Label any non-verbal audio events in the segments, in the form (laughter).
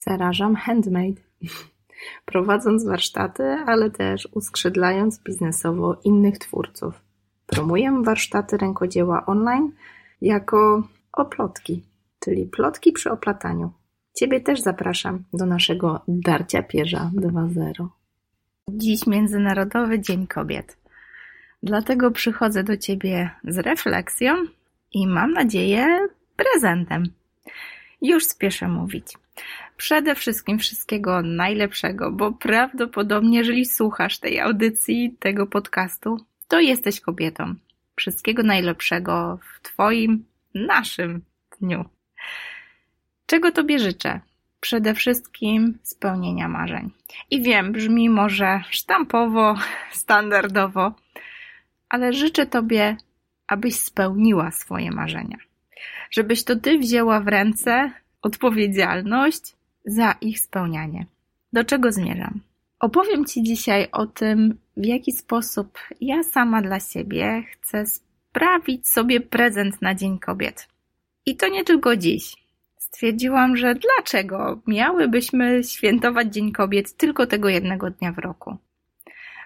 Zarażam handmade. (laughs) Prowadząc warsztaty, ale też uskrzydlając biznesowo innych twórców. Promuję warsztaty rękodzieła online jako oplotki, czyli plotki przy oplataniu. Ciebie też zapraszam do naszego Darcia Pierza 2.0. Dziś Międzynarodowy Dzień Kobiet. Dlatego przychodzę do Ciebie z refleksją i mam nadzieję prezentem. Już spieszę mówić. Przede wszystkim wszystkiego najlepszego, bo prawdopodobnie, jeżeli słuchasz tej audycji, tego podcastu, to jesteś kobietą. Wszystkiego najlepszego w Twoim, naszym dniu. Czego Tobie życzę? Przede wszystkim spełnienia marzeń. I wiem, brzmi może sztampowo, standardowo, ale życzę Tobie, abyś spełniła swoje marzenia. Żebyś to Ty wzięła w ręce odpowiedzialność za ich spełnianie. Do czego zmierzam? Opowiem Ci dzisiaj o tym, w jaki sposób ja sama dla siebie chcę sprawić sobie prezent na Dzień Kobiet. I to nie tylko dziś. Stwierdziłam, że dlaczego miałybyśmy świętować Dzień Kobiet tylko tego jednego dnia w roku?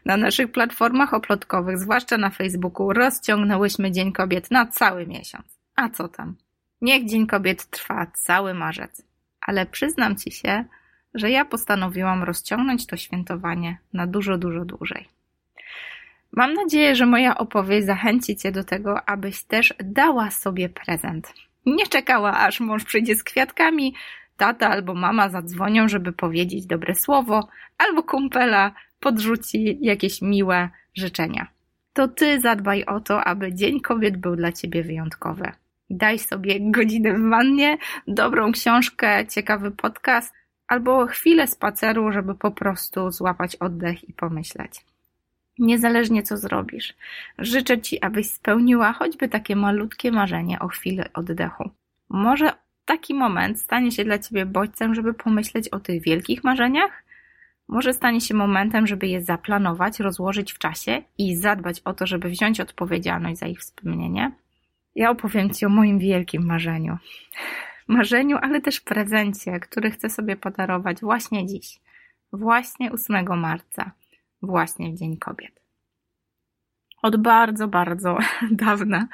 Na naszych platformach oplotkowych, zwłaszcza na Facebooku, rozciągnęłyśmy Dzień Kobiet na cały miesiąc. A co tam? Niech Dzień Kobiet trwa cały marzec. Ale przyznam Ci się, że ja postanowiłam rozciągnąć to świętowanie na dużo, dużo dłużej. Mam nadzieję, że moja opowieść zachęci Cię do tego, abyś też dała sobie prezent. Nie czekała, aż mąż przyjdzie z kwiatkami, tata albo mama zadzwonią, żeby powiedzieć dobre słowo, albo kumpela podrzuci jakieś miłe życzenia. To Ty zadbaj o to, aby Dzień Kobiet był dla Ciebie wyjątkowy. Daj sobie godzinę w wannie, dobrą książkę, ciekawy podcast albo chwilę spaceru, żeby po prostu złapać oddech i pomyśleć. Niezależnie co zrobisz, życzę Ci, abyś spełniła choćby takie malutkie marzenie o chwilę oddechu. Może taki moment stanie się dla Ciebie bodźcem, żeby pomyśleć o tych wielkich marzeniach? Może stanie się momentem, żeby je zaplanować, rozłożyć w czasie i zadbać o to, żeby wziąć odpowiedzialność za ich spełnienie? Ja opowiem Ci o moim wielkim marzeniu. Marzeniu, ale też prezencie, który chcę sobie podarować właśnie dziś, właśnie 8 marca, właśnie w Dzień Kobiet. Od bardzo, bardzo (laughs) dawna,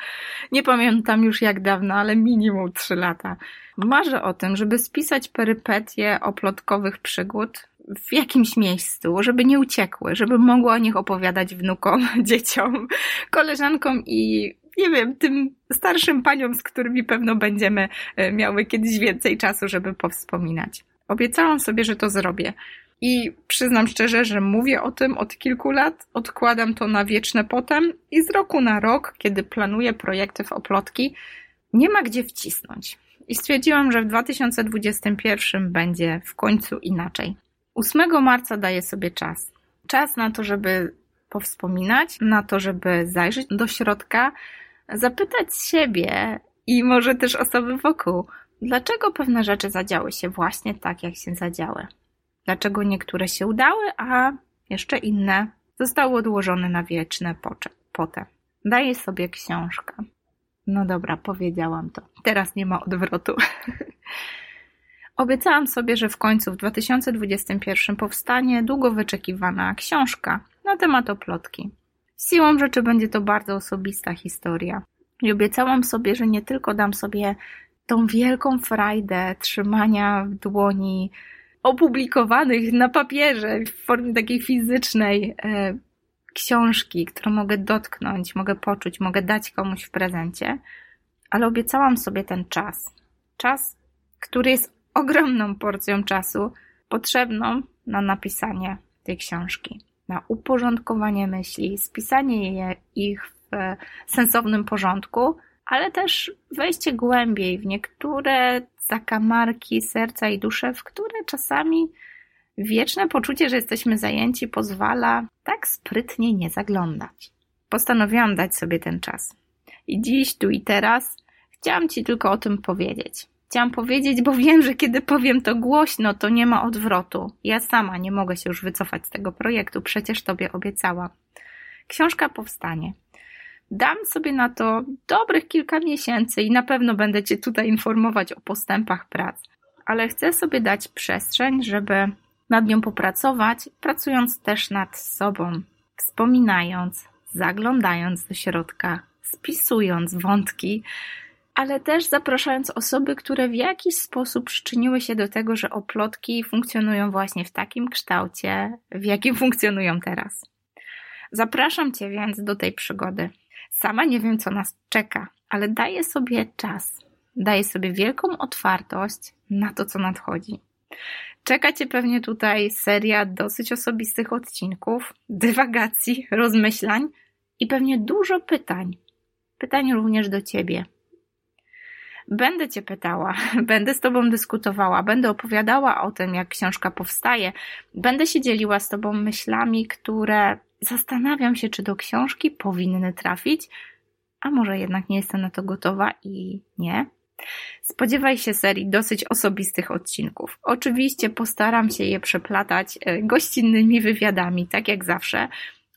nie pamiętam już jak dawno, ale minimum 3 lata, marzę o tym, żeby spisać perypetie oplotkowych przygód w jakimś miejscu, żeby nie uciekły, żeby mogła o nich opowiadać wnukom, (laughs) dzieciom, koleżankom i nie wiem, tym starszym paniom, z którymi pewno będziemy e, miały kiedyś więcej czasu, żeby powspominać. Obiecałam sobie, że to zrobię. I przyznam szczerze, że mówię o tym od kilku lat, odkładam to na wieczne potem i z roku na rok, kiedy planuję projekty w oplotki, nie ma gdzie wcisnąć. I stwierdziłam, że w 2021 będzie w końcu inaczej. 8 marca daję sobie czas. Czas na to, żeby powspominać, na to, żeby zajrzeć do środka, zapytać siebie i może też osoby wokół, dlaczego pewne rzeczy zadziały się właśnie tak, jak się zadziały. Dlaczego niektóre się udały, a jeszcze inne zostały odłożone na wieczne potem. Daję sobie książkę. No dobra, powiedziałam to. Teraz nie ma odwrotu. (laughs) Obiecałam sobie, że w końcu w 2021 powstanie długo wyczekiwana książka na temat oplotki. Siłą rzeczy będzie to bardzo osobista historia. I obiecałam sobie, że nie tylko dam sobie tą wielką frajdę trzymania w dłoni opublikowanych na papierze w formie takiej fizycznej e, książki, którą mogę dotknąć, mogę poczuć, mogę dać komuś w prezencie, ale obiecałam sobie ten czas. Czas, który jest ogromną porcją czasu potrzebną na napisanie tej książki na uporządkowanie myśli, spisanie je, ich w sensownym porządku, ale też wejście głębiej w niektóre zakamarki serca i duszy, w które czasami wieczne poczucie, że jesteśmy zajęci, pozwala tak sprytnie nie zaglądać. Postanowiłam dać sobie ten czas. I dziś, tu i teraz chciałam Ci tylko o tym powiedzieć. Chciałam powiedzieć, bo (laughs) wiem, że kiedy powiem to głośno, to nie ma odwrotu. Ja sama nie mogę się już wycofać z tego projektu, przecież Tobie obiecałam. Książka powstanie. Dam sobie na to dobrych kilka miesięcy i na pewno będę Cię tutaj informować o postępach prac. ale chcę sobie dać przestrzeń, żeby nad nią popracować, pracując też nad sobą, wspominając, zaglądając do środka, spisując wątki, ale też zapraszając osoby, które w jakiś sposób przyczyniły się do tego, że oplotki funkcjonują właśnie w takim kształcie, w jakim funkcjonują teraz. Zapraszam Cię więc do tej przygody. Sama nie wiem, co nas czeka, ale daję sobie czas, daję sobie wielką otwartość na to, co nadchodzi. Czeka Cię pewnie tutaj seria dosyć osobistych odcinków, dywagacji, rozmyślań i pewnie dużo pytań. Pytań również do Ciebie. Będę Cię pytała, (laughs) będę z Tobą dyskutowała, będę opowiadała o tym, jak książka powstaje, będę się dzieliła z Tobą myślami, które zastanawiam się, czy do książki powinny trafić, a może jednak nie jestem na to gotowa i nie. Spodziewaj się serii dosyć osobistych odcinków. Oczywiście postaram się je przeplatać e, gościnnymi wywiadami, tak jak zawsze,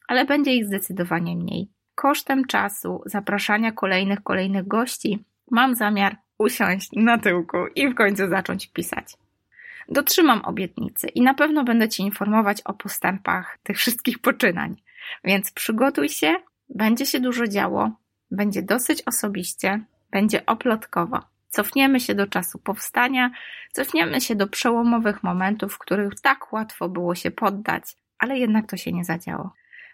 ale będzie ich zdecydowanie mniej. Kosztem czasu zapraszania kolejnych, kolejnych gości mam zamiar usiąść na tyłku i w końcu zacząć pisać. Dotrzymam obietnicy i na pewno będę Ci informować o postępach tych wszystkich poczynań. Więc przygotuj się, będzie się dużo działo, będzie dosyć osobiście, będzie oplotkowo. Cofniemy się do czasu powstania, cofniemy się do przełomowych momentów, w których tak łatwo było się poddać, ale jednak to się nie zadziało.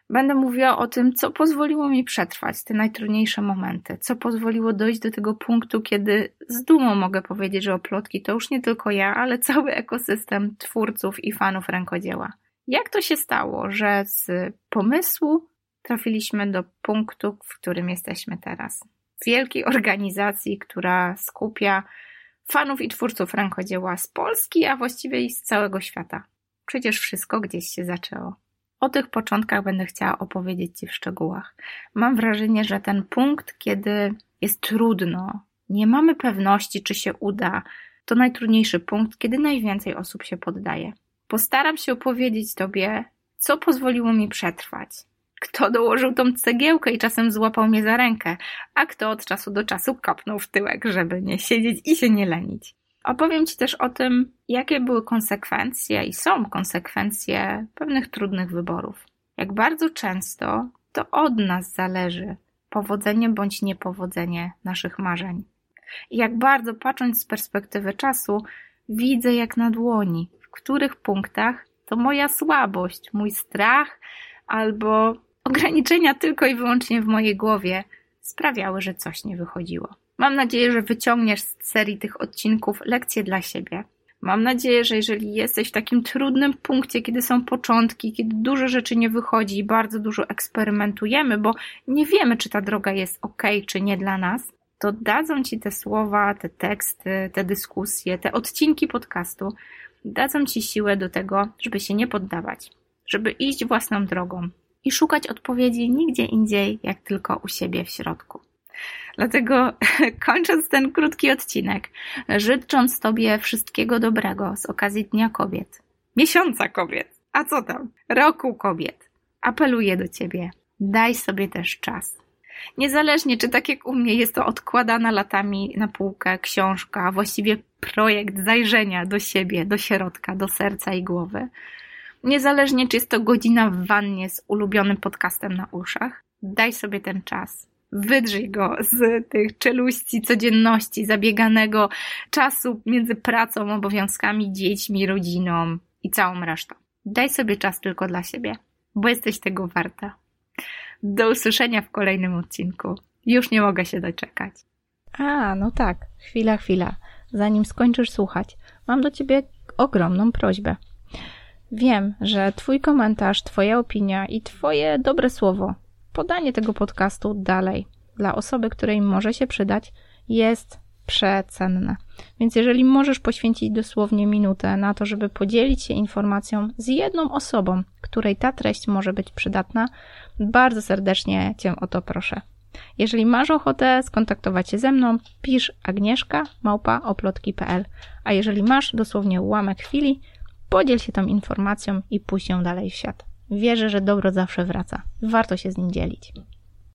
Będę mówiła o tym, co pozwoliło mi przetrwać te najtrudniejsze momenty, co pozwoliło dojść do tego punktu, kiedy z dumą mogę powiedzieć, że oplotki to już nie tylko ja, ale cały ekosystem twórców i fanów rękodzieła. Jak to się stało, że z pomysłu trafiliśmy do punktu, w którym jesteśmy teraz? Wielkiej organizacji, która skupia fanów i twórców rękodzieła z Polski, a właściwie i z całego świata. Przecież wszystko gdzieś się zaczęło. O tych początkach będę chciała opowiedzieć Ci w szczegółach. Mam wrażenie, że ten punkt, kiedy jest trudno, nie mamy pewności, czy się uda, to najtrudniejszy punkt, kiedy najwięcej osób się poddaje. Postaram się opowiedzieć Tobie, co pozwoliło mi przetrwać. Kto dołożył tą cegiełkę i czasem złapał mnie za rękę, a kto od czasu do czasu kapnął w tyłek, żeby nie siedzieć i się nie lenić. Opowiem Ci też o tym, jakie były konsekwencje i są konsekwencje pewnych trudnych wyborów. Jak bardzo często to od nas zależy powodzenie bądź niepowodzenie naszych marzeń. I jak bardzo patrząc z perspektywy czasu, widzę jak na dłoni, w których punktach to moja słabość, mój strach albo ograniczenia tylko i wyłącznie w mojej głowie sprawiały, że coś nie wychodziło. Mam nadzieję, że wyciągniesz z serii tych odcinków lekcje dla siebie. Mam nadzieję, że jeżeli jesteś w takim trudnym punkcie, kiedy są początki, kiedy dużo rzeczy nie wychodzi i bardzo dużo eksperymentujemy, bo nie wiemy, czy ta droga jest ok, czy nie dla nas, to dadzą ci te słowa, te teksty, te dyskusje, te odcinki podcastu, dadzą ci siłę do tego, żeby się nie poddawać, żeby iść własną drogą i szukać odpowiedzi nigdzie indziej, jak tylko u siebie w środku. Dlatego (laughs) kończąc ten krótki odcinek, życząc Tobie wszystkiego dobrego z okazji Dnia Kobiet, miesiąca kobiet, a co tam, roku kobiet, apeluję do Ciebie, daj sobie też czas. Niezależnie, czy tak jak u mnie jest to odkładana latami na półkę książka, właściwie projekt zajrzenia do siebie, do środka, do serca i głowy. Niezależnie, czy jest to godzina w wannie z ulubionym podcastem na uszach, daj sobie ten czas Wydrzyj go z tych czeluści codzienności, zabieganego czasu między pracą, obowiązkami, dziećmi, rodziną i całą resztą. Daj sobie czas tylko dla siebie, bo jesteś tego warta. Do usłyszenia w kolejnym odcinku. Już nie mogę się doczekać. A, no tak. Chwila, chwila. Zanim skończysz słuchać, mam do ciebie ogromną prośbę. Wiem, że Twój komentarz, Twoja opinia i Twoje dobre słowo podanie tego podcastu dalej dla osoby, której może się przydać, jest przecenne. Więc jeżeli możesz poświęcić dosłownie minutę na to, żeby podzielić się informacją z jedną osobą, której ta treść może być przydatna, bardzo serdecznie Cię o to proszę. Jeżeli masz ochotę skontaktować się ze mną, pisz agnieszka małpa oplotki.pl, a jeżeli masz dosłownie ułamek chwili, podziel się tą informacją i puść ją dalej w świat. Wierzę, że dobro zawsze wraca. Warto się z nim dzielić.